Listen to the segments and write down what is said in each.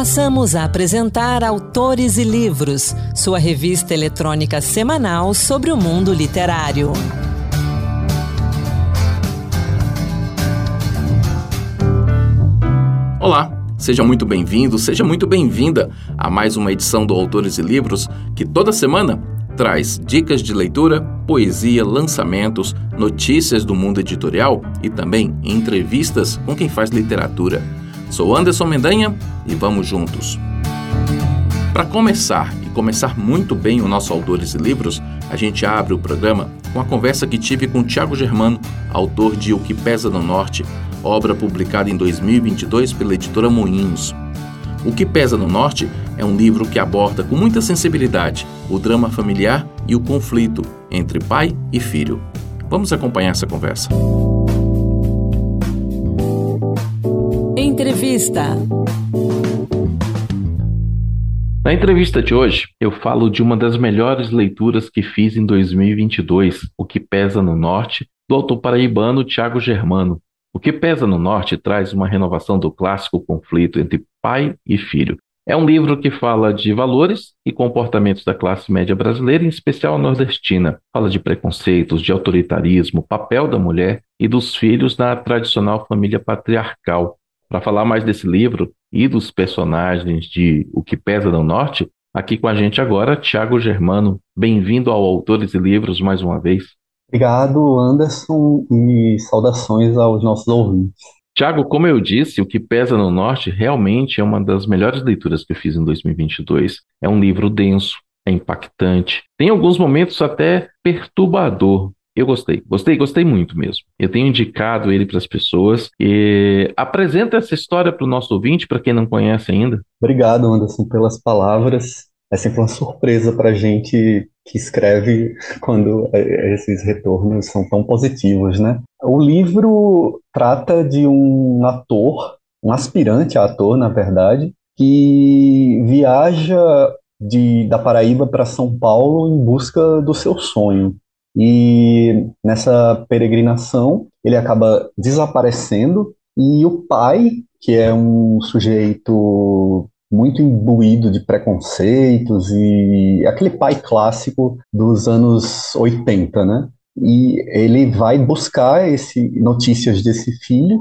Passamos a apresentar Autores e Livros, sua revista eletrônica semanal sobre o mundo literário. Olá, seja muito bem-vindo, seja muito bem-vinda a mais uma edição do Autores e Livros que toda semana traz dicas de leitura, poesia, lançamentos, notícias do mundo editorial e também entrevistas com quem faz literatura. Sou Anderson Mendanha e vamos juntos. Para começar e começar muito bem o nosso Autores e Livros, a gente abre o programa com a conversa que tive com Tiago Germano, autor de O que Pesa no Norte, obra publicada em 2022 pela editora Moinhos. O que Pesa no Norte é um livro que aborda com muita sensibilidade o drama familiar e o conflito entre pai e filho. Vamos acompanhar essa conversa. Entrevista. Na entrevista de hoje, eu falo de uma das melhores leituras que fiz em 2022, O que Pesa no Norte, do autor paraibano Tiago Germano. O que Pesa no Norte traz uma renovação do clássico conflito entre pai e filho. É um livro que fala de valores e comportamentos da classe média brasileira, em especial a nordestina. Fala de preconceitos, de autoritarismo, papel da mulher e dos filhos na tradicional família patriarcal. Para falar mais desse livro e dos personagens de O que Pesa no Norte, aqui com a gente agora, Tiago Germano. Bem-vindo ao Autores e Livros mais uma vez. Obrigado, Anderson, e saudações aos nossos ouvintes. Tiago, como eu disse, O que Pesa no Norte realmente é uma das melhores leituras que eu fiz em 2022. É um livro denso, é impactante, tem alguns momentos até perturbador, eu gostei, gostei, gostei muito mesmo. Eu tenho indicado ele para as pessoas e apresenta essa história para o nosso ouvinte, para quem não conhece ainda. Obrigado, Anderson, pelas palavras. É sempre uma surpresa para a gente que escreve quando é, esses retornos são tão positivos, né? O livro trata de um ator, um aspirante a ator, na verdade, que viaja de, da Paraíba para São Paulo em busca do seu sonho. E nessa peregrinação, ele acaba desaparecendo e o pai, que é um sujeito muito imbuído de preconceitos e aquele pai clássico dos anos 80, né? E ele vai buscar esse notícias desse filho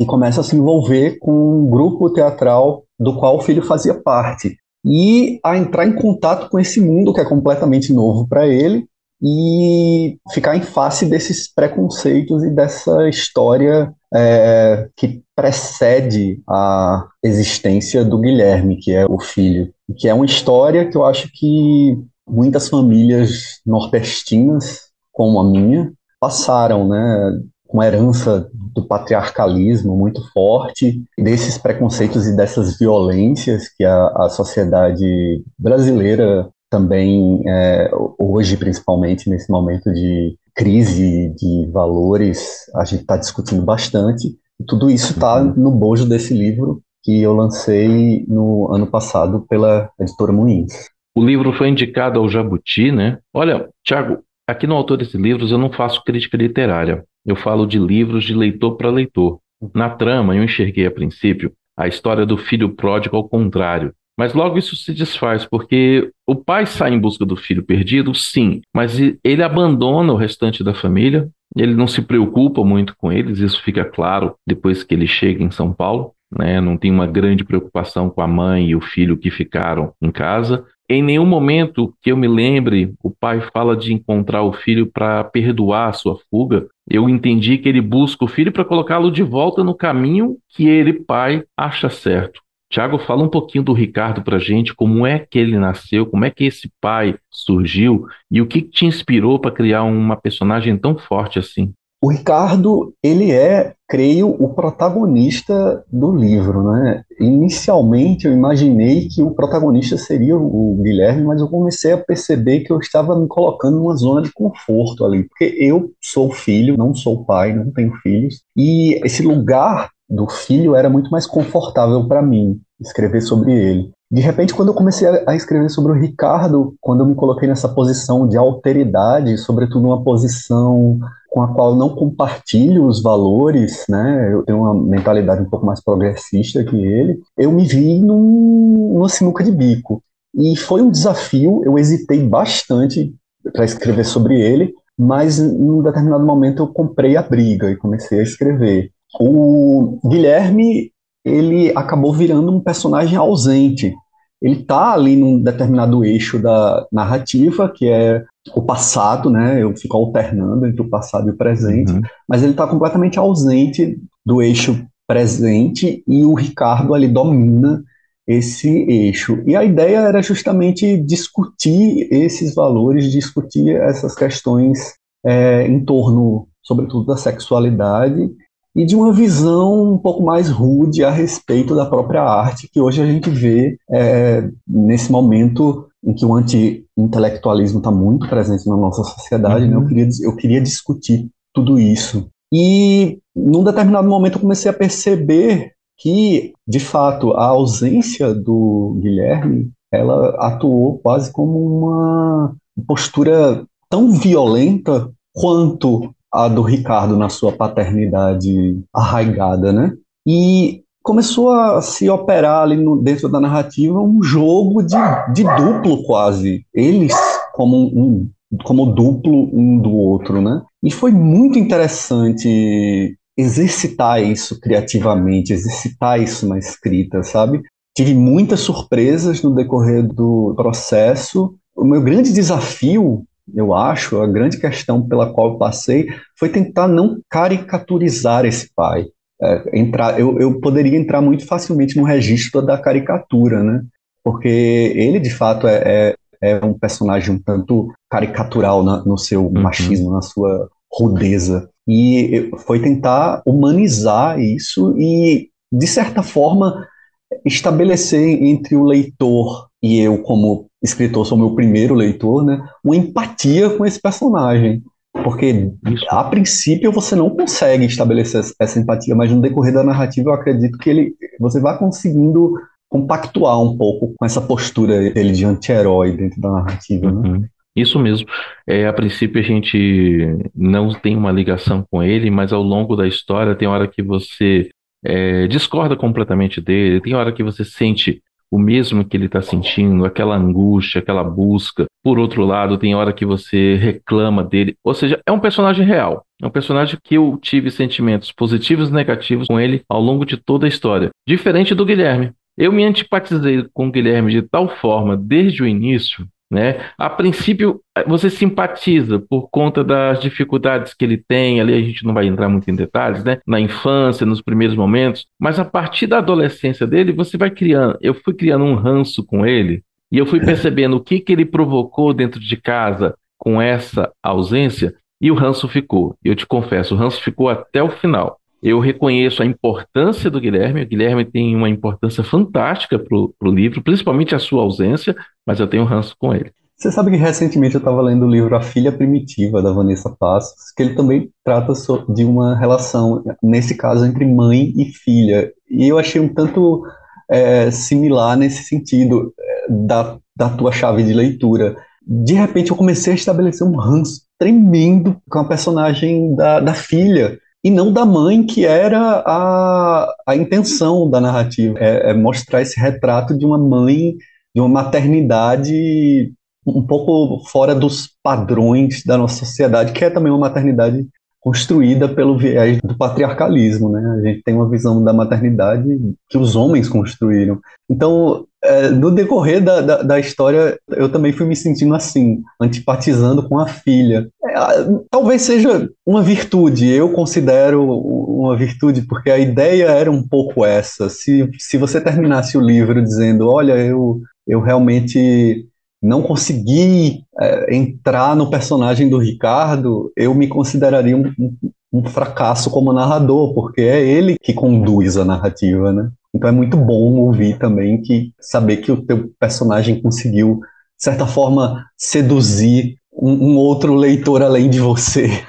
e começa a se envolver com um grupo teatral do qual o filho fazia parte e a entrar em contato com esse mundo que é completamente novo para ele e ficar em face desses preconceitos e dessa história é, que precede a existência do Guilherme, que é o filho. Que é uma história que eu acho que muitas famílias nordestinas, como a minha, passaram, né? Com herança do patriarcalismo muito forte, desses preconceitos e dessas violências que a, a sociedade brasileira também é, hoje, principalmente nesse momento de crise de valores, a gente está discutindo bastante. E tudo isso está uhum. no bojo desse livro que eu lancei no ano passado pela editora Moinhos. O livro foi indicado ao Jabuti, né? Olha, Tiago, aqui no Autores de Livros eu não faço crítica literária. Eu falo de livros de leitor para leitor. Na trama, eu enxerguei a princípio a história do filho pródigo ao contrário, mas logo isso se desfaz, porque o pai sai em busca do filho perdido, sim, mas ele abandona o restante da família, ele não se preocupa muito com eles, isso fica claro depois que ele chega em São Paulo. Né? Não tem uma grande preocupação com a mãe e o filho que ficaram em casa. Em nenhum momento que eu me lembre, o pai fala de encontrar o filho para perdoar a sua fuga. Eu entendi que ele busca o filho para colocá-lo de volta no caminho que ele, pai, acha certo. Tiago, fala um pouquinho do Ricardo para gente, como é que ele nasceu, como é que esse pai surgiu e o que te inspirou para criar uma personagem tão forte assim. O Ricardo, ele é, creio, o protagonista do livro, né? Inicialmente eu imaginei que o protagonista seria o Guilherme, mas eu comecei a perceber que eu estava me colocando numa zona de conforto ali, porque eu sou filho, não sou pai, não tenho filhos, e esse lugar do filho era muito mais confortável para mim escrever sobre ele. de repente, quando eu comecei a escrever sobre o Ricardo, quando eu me coloquei nessa posição de alteridade, sobretudo uma posição com a qual não compartilho os valores, né? Eu tenho uma mentalidade um pouco mais progressista que ele. Eu me vi num, numa sinuca de bico. E foi um desafio, eu hesitei bastante para escrever sobre ele, mas em um determinado momento eu comprei a briga e comecei a escrever. O Guilherme, ele acabou virando um personagem ausente. Ele está ali num determinado eixo da narrativa, que é o passado, né? Eu fico alternando entre o passado e o presente, uhum. mas ele está completamente ausente do eixo presente e o Ricardo ali domina esse eixo. E a ideia era justamente discutir esses valores, discutir essas questões é, em torno, sobretudo, da sexualidade e de uma visão um pouco mais rude a respeito da própria arte, que hoje a gente vê é, nesse momento em que o anti-intelectualismo está muito presente na nossa sociedade. Uhum. Né? Eu, uhum. queria, eu queria discutir tudo isso. E num determinado momento eu comecei a perceber que, de fato, a ausência do Guilherme, ela atuou quase como uma postura tão violenta quanto a do Ricardo na sua paternidade arraigada, né? E começou a se operar ali no, dentro da narrativa um jogo de, de duplo quase. Eles como um, como duplo um do outro, né? E foi muito interessante exercitar isso criativamente, exercitar isso na escrita, sabe? Tive muitas surpresas no decorrer do processo. O meu grande desafio, eu acho, a grande questão pela qual eu passei, foi tentar não caricaturizar esse pai. É, entrar, eu, eu poderia entrar muito facilmente no registro da caricatura, né? Porque ele, de fato, é, é, é um personagem um tanto caricatural na, no seu uhum. machismo, na sua rudeza e foi tentar humanizar isso e, de certa forma, estabelecer entre o leitor e eu, como escritor, sou meu primeiro leitor, né, uma empatia com esse personagem. Porque, a princípio, você não consegue estabelecer essa empatia, mas no decorrer da narrativa, eu acredito que ele, você vai conseguindo compactuar um pouco com essa postura dele de anti-herói dentro da narrativa. Né? Uhum. Isso mesmo. É, a princípio a gente não tem uma ligação com ele, mas ao longo da história tem hora que você é, discorda completamente dele, tem hora que você sente o mesmo que ele está sentindo, aquela angústia, aquela busca. Por outro lado, tem hora que você reclama dele. Ou seja, é um personagem real. É um personagem que eu tive sentimentos positivos e negativos com ele ao longo de toda a história. Diferente do Guilherme. Eu me antipatizei com o Guilherme de tal forma desde o início né? A princípio, você simpatiza por conta das dificuldades que ele tem, ali a gente não vai entrar muito em detalhes, né? Na infância, nos primeiros momentos, mas a partir da adolescência dele, você vai criando. Eu fui criando um ranço com ele e eu fui percebendo o que, que ele provocou dentro de casa com essa ausência e o ranço ficou. Eu te confesso, o ranço ficou até o final. Eu reconheço a importância do Guilherme. O Guilherme tem uma importância fantástica para o livro, principalmente a sua ausência, mas eu tenho ranço com ele. Você sabe que recentemente eu estava lendo o livro A Filha Primitiva, da Vanessa Passos, que ele também trata de uma relação, nesse caso, entre mãe e filha. E eu achei um tanto é, similar nesse sentido é, da, da tua chave de leitura. De repente eu comecei a estabelecer um ranço tremendo com a personagem da, da filha e não da mãe, que era a, a intenção da narrativa. É, é mostrar esse retrato de uma mãe, de uma maternidade um pouco fora dos padrões da nossa sociedade, que é também uma maternidade construída pelo viés do patriarcalismo, né? A gente tem uma visão da maternidade que os homens construíram. Então, é, no decorrer da, da, da, história, eu também fui me sentindo assim, antipatizando com a filha. É, talvez seja uma virtude, eu considero uma virtude, porque a ideia era um pouco essa. Se, se você terminasse o livro dizendo, olha, eu, eu realmente não consegui é, entrar no personagem do Ricardo, eu me consideraria um, um, um, fracasso como narrador, porque é ele que conduz a narrativa, né? Então é muito bom ouvir também que saber que o teu personagem conseguiu, de certa forma, seduzir um, um outro leitor além de você.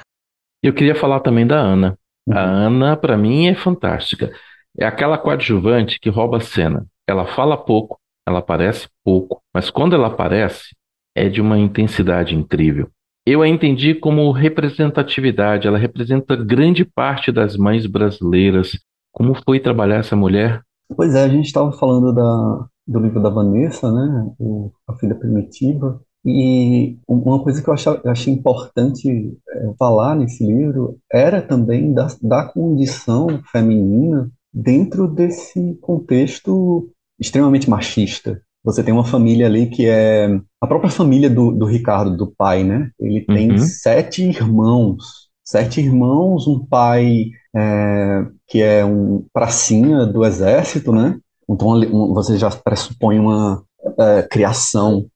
Eu queria falar também da Ana. Uhum. A Ana, para mim, é fantástica. É aquela coadjuvante que rouba a cena. Ela fala pouco, ela aparece pouco, mas quando ela aparece, é de uma intensidade incrível. Eu a entendi como representatividade, ela representa grande parte das mães brasileiras. Como foi trabalhar essa mulher? Pois é, a gente estava falando da, do livro da Vanessa, né, o, A Filha Primitiva, e uma coisa que eu achei, importante é, falar nesse livro era também da, da condição feminina dentro desse contexto extremamente machista. Você tem uma família ali que é a própria família do, do Ricardo, do pai, né? Ele tem uhum. sete irmãos, sete irmãos, um pai é, que é um pracinha do exército, né? Então um, você já pressupõe uma é, criação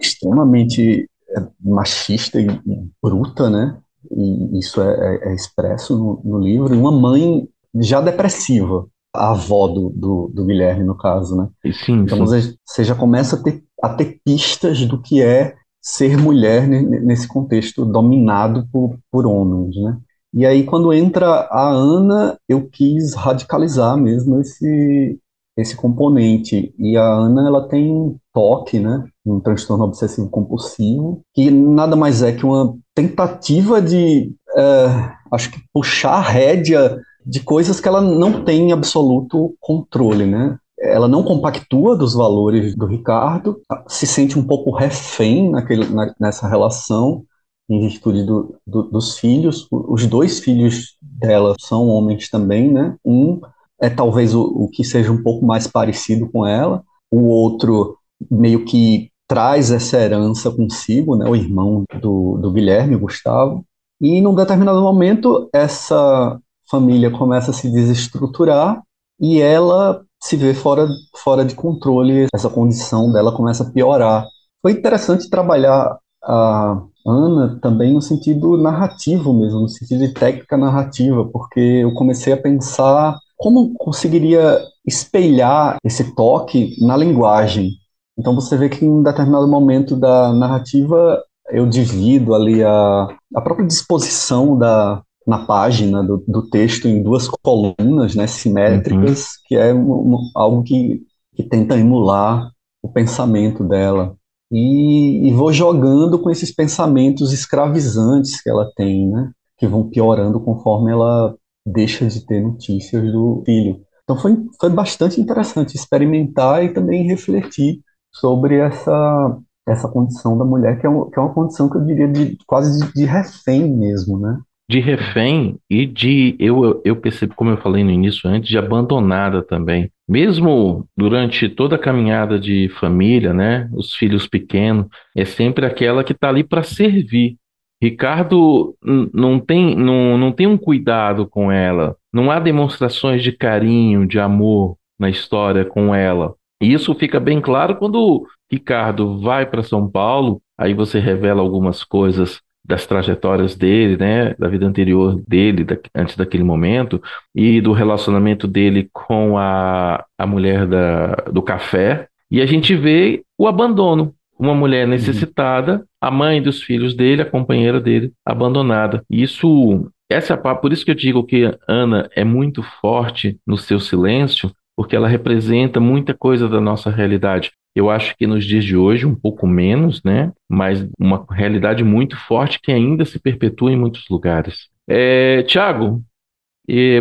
extremamente é, machista e, e bruta, né? E isso é, é, é expresso no, no, livro. E uma mãe já depressiva, a avó do, do, do Guilherme, no caso, né? Sim, então sim. você já começa a ter, a ter pistas do que é ser mulher nesse contexto dominado por, por homens, né? E aí, quando entra a Ana, eu quis radicalizar mesmo esse, esse componente. E a Ana, ela tem toque, né? Um transtorno obsessivo compulsivo, que nada mais é que uma tentativa de, é, acho que, puxar a rédea de coisas que ela não tem absoluto controle, né? Ela não compactua dos valores do Ricardo, se sente um pouco refém naquele, na, nessa relação, em virtude do, do, dos filhos. Os dois filhos dela são homens também, né? Um é talvez o, o que seja um pouco mais parecido com ela, o outro meio que traz essa herança consigo, né? O irmão do, do Guilherme, Gustavo. E num determinado momento, essa família começa a se desestruturar e ela se vê fora, fora de controle, essa condição dela começa a piorar. Foi interessante trabalhar a Ana também no sentido narrativo mesmo, no sentido de técnica narrativa, porque eu comecei a pensar como conseguiria espelhar esse toque na linguagem. Então você vê que em determinado momento da narrativa eu divido ali a, a própria disposição da, na página do, do texto em duas colunas né, simétricas, uhum. que é um, um, algo que, que tenta emular o pensamento dela. E, e, vou jogando com esses pensamentos escravizantes que ela tem, né, que vão piorando conforme ela deixa de ter notícias do filho. Então foi, foi bastante interessante experimentar e também refletir sobre essa, essa condição da mulher, que é, um, que é uma condição que eu diria de, quase de, de refém mesmo, né? De refém e de, eu, eu percebo, como eu falei no início antes, de abandonada também. Mesmo durante toda a caminhada de família, né, os filhos pequenos, é sempre aquela que está ali para servir. Ricardo não tem, não, não tem um cuidado com ela, não há demonstrações de carinho, de amor na história com ela. E isso fica bem claro quando Ricardo vai para São Paulo, aí você revela algumas coisas das trajetórias dele, né, da vida anterior dele, da, antes daquele momento, e do relacionamento dele com a, a mulher da, do café, e a gente vê o abandono. Uma mulher necessitada, uhum. a mãe dos filhos dele, a companheira dele, abandonada. Isso, essa é por isso que eu digo que Ana é muito forte no seu silêncio, porque ela representa muita coisa da nossa realidade. Eu acho que nos dias de hoje, um pouco menos, né? Mas uma realidade muito forte que ainda se perpetua em muitos lugares. É, Tiago,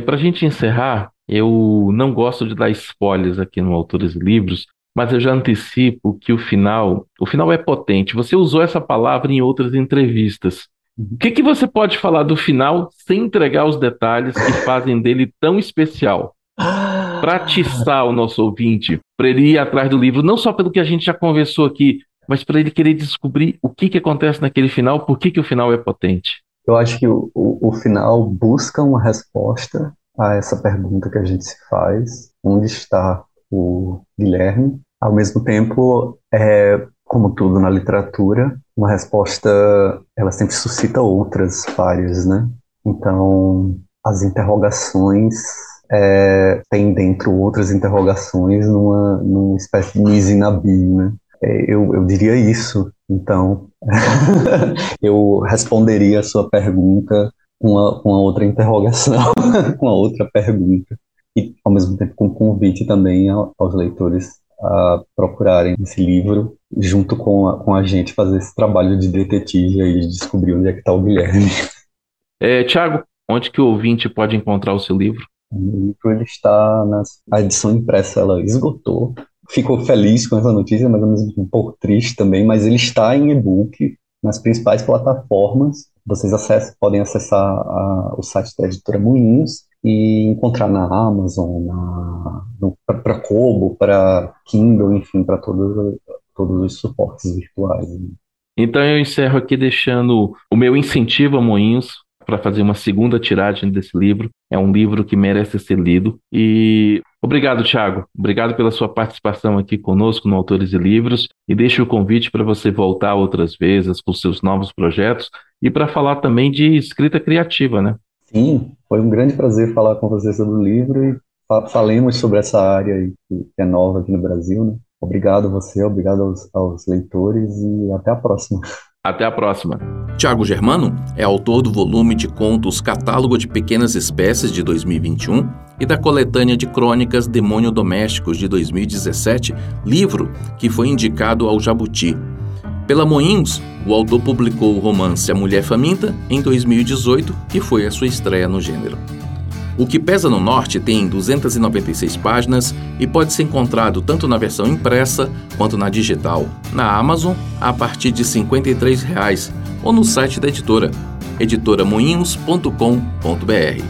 para a gente encerrar, eu não gosto de dar spoilers aqui no Autores e Livros, mas eu já antecipo que o final, o final é potente. Você usou essa palavra em outras entrevistas. O que, que você pode falar do final sem entregar os detalhes que fazem dele tão especial? Para atiçar o nosso ouvinte, para ele ir atrás do livro, não só pelo que a gente já conversou aqui, mas para ele querer descobrir o que, que acontece naquele final, por que, que o final é potente. Eu acho que o, o, final busca uma resposta a essa pergunta que a gente se faz: onde está o Guilherme? Ao mesmo tempo, é, como tudo na literatura, uma resposta ela sempre suscita outras várias, né? Então, as interrogações é, tem dentro outras interrogações numa, numa espécie de Nizinabi, né? É, eu, eu diria isso. Então, eu responderia a sua pergunta com uma, uma outra interrogação, com uma outra pergunta. E, ao mesmo tempo, com convite também aos leitores a procurarem esse livro junto com a, com a gente fazer esse trabalho de detetive aí de descobrir onde é que está o Guilherme. É, Tiago, onde que o ouvinte pode encontrar o seu livro? O livro ele está na a edição impressa, ela esgotou. Ficou feliz com essa notícia, mas ao mesmo tempo um pouco triste também, mas ele está em e-book nas principais plataformas. Vocês acessam, podem acessar a, o site da editora Moinhos e encontrar na Amazon, para Kobo, para Kindle, enfim, para todos, todos os suportes virtuais. Então eu encerro aqui deixando o meu incentivo a Moinhos para fazer uma segunda tiragem desse livro. É um livro que merece ser lido. E obrigado, Tiago. Obrigado pela sua participação aqui conosco no Autores e Livros. E deixo o convite para você voltar outras vezes com seus novos projetos e para falar também de escrita criativa, né? Sim, foi um grande prazer falar com você sobre o livro e falemos sobre essa área que é nova aqui no Brasil, né? Obrigado a você, obrigado aos, aos leitores e até a próxima. Até a próxima. Tiago Germano é autor do volume de contos Catálogo de Pequenas Espécies de 2021 e da coletânea de crônicas Demônio Domésticos de 2017, livro que foi indicado ao Jabuti. Pela Moinhos, o autor publicou o romance A Mulher Faminta em 2018 e foi a sua estreia no gênero. O que pesa no norte tem 296 páginas e pode ser encontrado tanto na versão impressa quanto na digital, na Amazon a partir de 53 reais, ou no site da editora, editoramoinhos.com.br.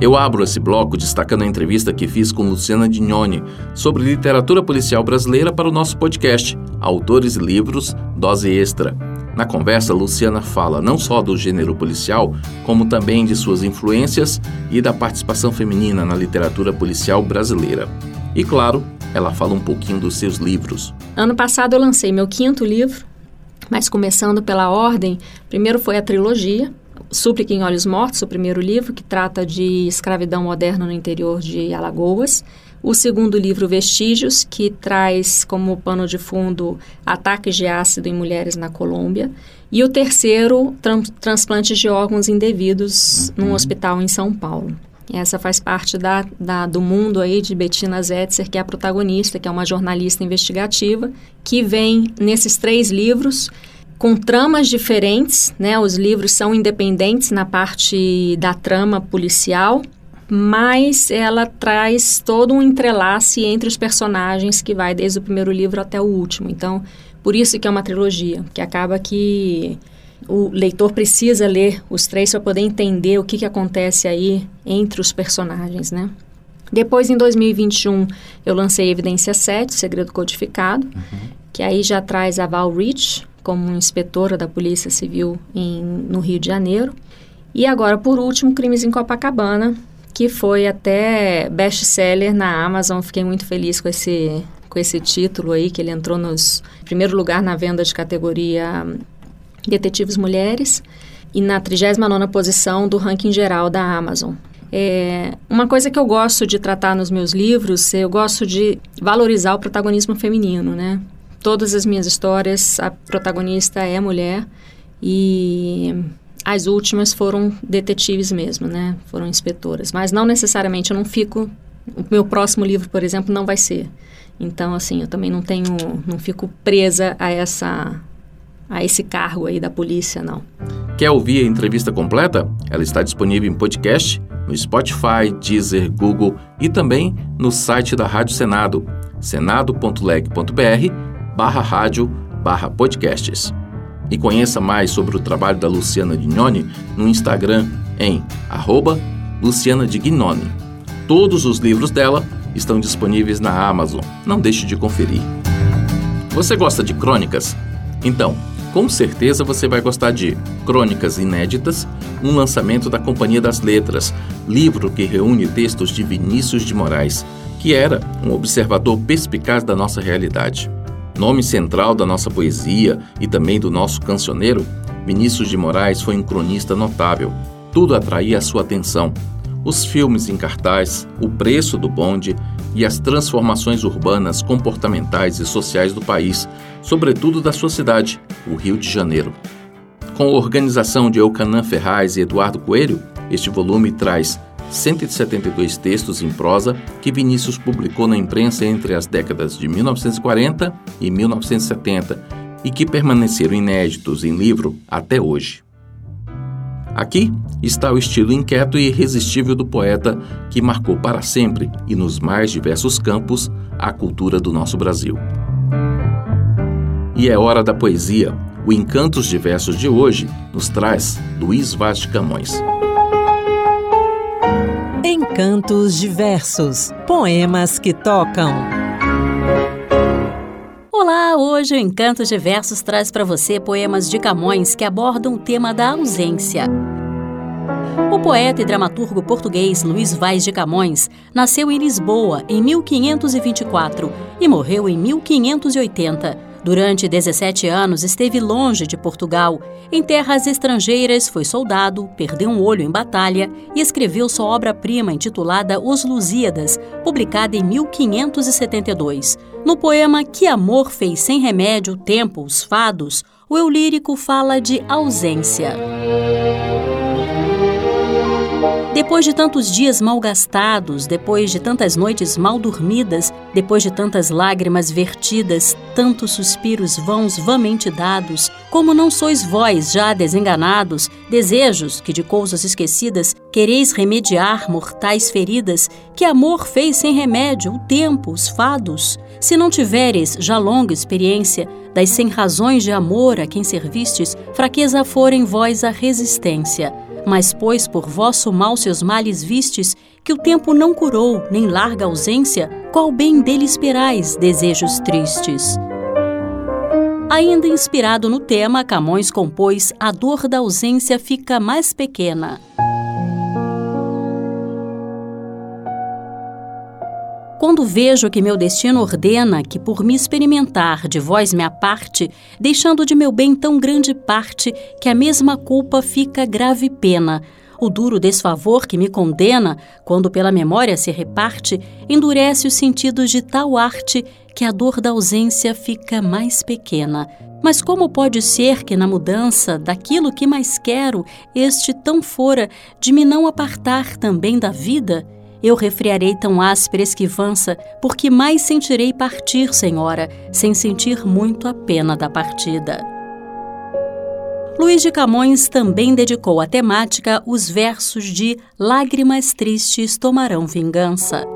Eu abro esse bloco destacando a entrevista que fiz com Luciana Dignoni sobre literatura policial brasileira para o nosso podcast, Autores e Livros, Dose Extra. Na conversa, Luciana fala não só do gênero policial, como também de suas influências e da participação feminina na literatura policial brasileira. E claro, ela fala um pouquinho dos seus livros. Ano passado eu lancei meu quinto livro, mas começando pela ordem, primeiro foi a trilogia, Súplica em Olhos Mortos, o primeiro livro, que trata de escravidão moderna no interior de Alagoas. O segundo livro, Vestígios, que traz como pano de fundo ataques de ácido em mulheres na Colômbia. E o terceiro, transplantes de órgãos indevidos uhum. num hospital em São Paulo. Essa faz parte da, da, do mundo aí de Bettina Zetzer, que é a protagonista, que é uma jornalista investigativa, que vem nesses três livros com tramas diferentes, né? Os livros são independentes na parte da trama policial, mas ela traz todo um entrelace entre os personagens que vai desde o primeiro livro até o último. Então, por isso que é uma trilogia, que acaba que o leitor precisa ler os três para poder entender o que, que acontece aí entre os personagens, né? Depois, em 2021, eu lancei Evidência 7, Segredo Codificado, uhum. que aí já traz a Val Rich como inspetora da Polícia Civil em, no Rio de Janeiro. E agora, por último, Crimes em Copacabana, que foi até best-seller na Amazon. Fiquei muito feliz com esse, com esse título aí, que ele entrou nos primeiro lugar na venda de categoria Detetives Mulheres e na 39ª posição do ranking geral da Amazon. É, uma coisa que eu gosto de tratar nos meus livros, eu gosto de valorizar o protagonismo feminino, né? Todas as minhas histórias, a protagonista é mulher e as últimas foram detetives mesmo, né? Foram inspetoras. Mas não necessariamente eu não fico. O meu próximo livro, por exemplo, não vai ser. Então, assim, eu também não tenho. Não fico presa a essa. a esse cargo aí da polícia, não. Quer ouvir a entrevista completa? Ela está disponível em podcast, no Spotify, Deezer, Google e também no site da Rádio Senado, senado.leg.br barra rádio barra podcasts. E conheça mais sobre o trabalho da Luciana Dignoni no Instagram em arroba Luciana. Todos os livros dela estão disponíveis na Amazon. Não deixe de conferir. Você gosta de crônicas? Então, com certeza você vai gostar de Crônicas Inéditas, um lançamento da Companhia das Letras, livro que reúne textos de Vinícius de Moraes, que era um observador perspicaz da nossa realidade. Nome central da nossa poesia e também do nosso cancioneiro, Vinícius de Moraes foi um cronista notável. Tudo atraía a sua atenção. Os filmes em cartaz, o preço do bonde e as transformações urbanas, comportamentais e sociais do país, sobretudo da sua cidade, o Rio de Janeiro. Com a organização de Eucanã Ferraz e Eduardo Coelho, este volume traz 172 textos em prosa que Vinícius publicou na imprensa entre as décadas de 1940 e 1970 e que permaneceram inéditos em livro até hoje. Aqui está o estilo inquieto e irresistível do poeta que marcou para sempre e nos mais diversos campos a cultura do nosso Brasil. E é hora da poesia. O Encantos de Versos de hoje nos traz Luiz Vaz de Camões. Encantos de Versos Poemas que tocam. Olá, hoje o Encantos de Versos traz para você poemas de Camões que abordam o tema da ausência. O poeta e dramaturgo português Luís Vaz de Camões nasceu em Lisboa em 1524 e morreu em 1580. Durante 17 anos esteve longe de Portugal. Em terras estrangeiras foi soldado, perdeu um olho em batalha e escreveu sua obra-prima intitulada Os Lusíadas, publicada em 1572. No poema Que Amor Fez Sem Remédio, Tempo, os Fados, o eu lírico fala de ausência. Depois de tantos dias mal gastados, depois de tantas noites mal dormidas, depois de tantas lágrimas vertidas, tantos suspiros vãos vamente dados, como não sois vós já desenganados, desejos que de coisas esquecidas quereis remediar mortais feridas, que amor fez sem remédio o tempo, os fados? Se não tiveres já longa experiência das sem razões de amor a quem servistes, fraqueza for em vós a resistência. Mas, pois por vosso mal seus males vistes, que o tempo não curou, nem larga ausência, qual bem dele esperais, desejos tristes? Ainda inspirado no tema, Camões compôs A dor da ausência fica mais pequena. Quando vejo que meu destino ordena que por me experimentar de vós me aparte, deixando de meu bem tão grande parte que a mesma culpa fica grave pena. O duro desfavor que me condena, quando pela memória se reparte, endurece os sentidos de tal arte que a dor da ausência fica mais pequena. Mas como pode ser que na mudança daquilo que mais quero, este tão fora de me não apartar também da vida? Eu refriarei tão áspera esquivança, porque mais sentirei partir, Senhora, sem sentir muito a pena da partida. Luiz de Camões também dedicou à temática os versos de Lágrimas Tristes Tomarão Vingança.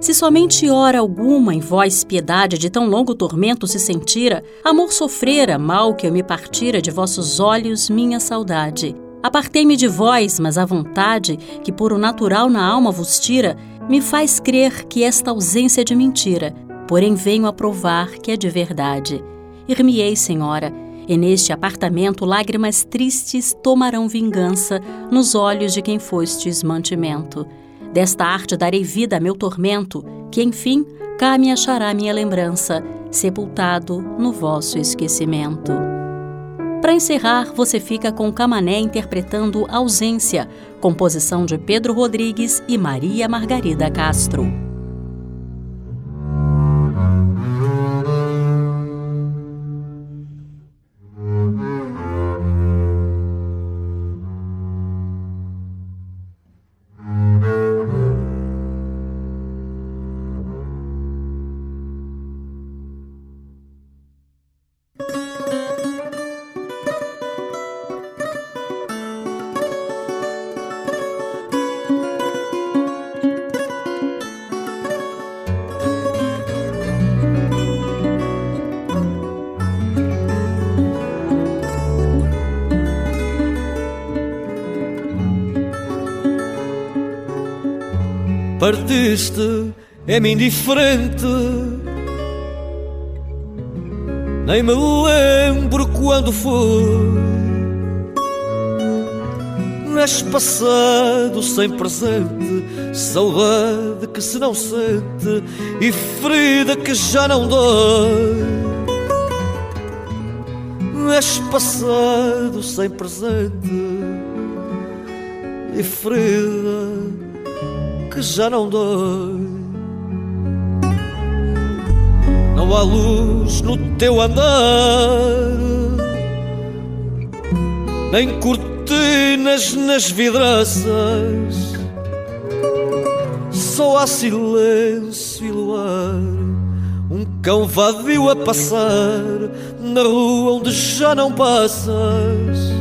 Se somente hora alguma em vós piedade de tão longo tormento se sentira, amor sofrera, mal que eu me partira de vossos olhos minha saudade. Apartei-me de vós, mas a vontade, que por o natural na alma vos tira, me faz crer que esta ausência é de mentira, porém venho a provar que é de verdade. Ir-me-ei, senhora, e neste apartamento lágrimas tristes tomarão vingança nos olhos de quem fostes mantimento. Desta arte darei vida a meu tormento, que enfim cá me achará minha lembrança, sepultado no vosso esquecimento. Para encerrar, você fica com Camané interpretando Ausência, composição de Pedro Rodrigues e Maria Margarida Castro. Partiste, é-me indiferente. Nem me lembro quando foi. És passado sem presente, saudade que se não sente e ferida que já não dói. És passado sem presente e ferida que já não dói. Não há luz no teu andar, nem cortina cortinas nas vidraças. Só há silêncio e luar. Um cão vadio a passar na rua onde já não passas.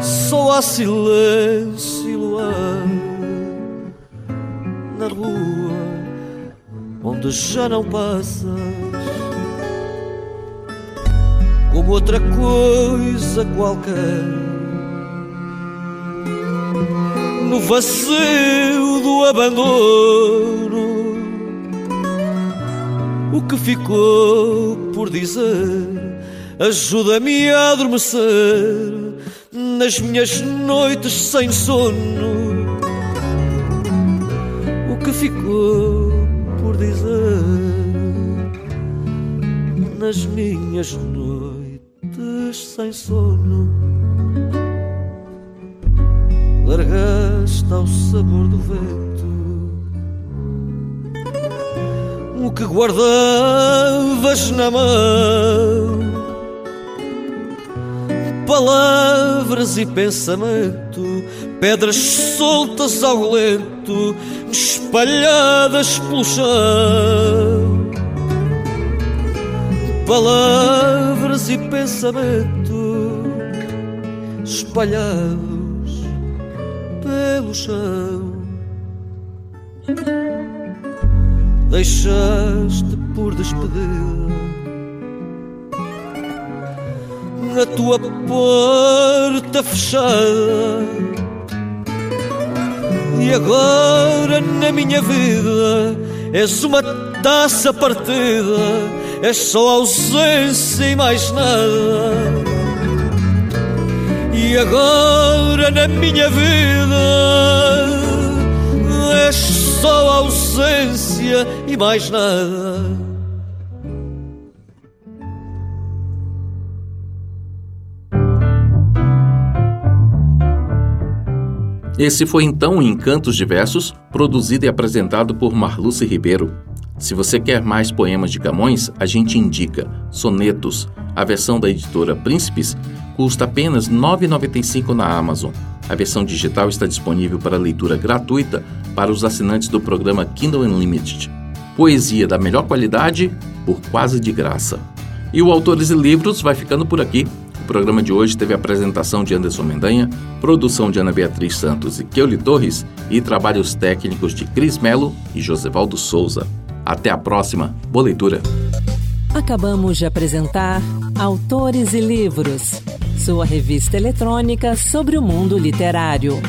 Só há silêncio e luar na rua onde já não passas. Como outra coisa qualquer. No vazio do abandono o que ficou por dizer. Ajuda-me a adormecer nas minhas noites sem sono. Ficou por dizer nas minhas noites sem sono. Largaste ao sabor do vento o que guardavas na mão. Palavras e pensamento, pedras soltas ao lento, espalhadas pelo chão. Palavras e pensamento, espalhados pelo chão deixaste por despedida a tua porta fechada. E agora na minha vida és uma taça partida, és só ausência e mais nada. E agora na minha vida és só ausência e mais nada. Esse foi então o Encantos Diversos, produzido e apresentado por Marluce Ribeiro. Se você quer mais poemas de Camões, a gente indica Sonetos, a versão da editora Príncipes, custa apenas R$ 9,95 na Amazon. A versão digital está disponível para leitura gratuita para os assinantes do programa Kindle Unlimited. Poesia da melhor qualidade por quase de graça. E o Autores e Livros vai ficando por aqui. Programa de hoje teve a apresentação de Anderson Mendanha, produção de Ana Beatriz Santos e Keuli Torres e trabalhos técnicos de Cris Melo e Josevaldo Souza. Até a próxima. Boa leitura. Acabamos de apresentar Autores e Livros, sua revista eletrônica sobre o mundo literário.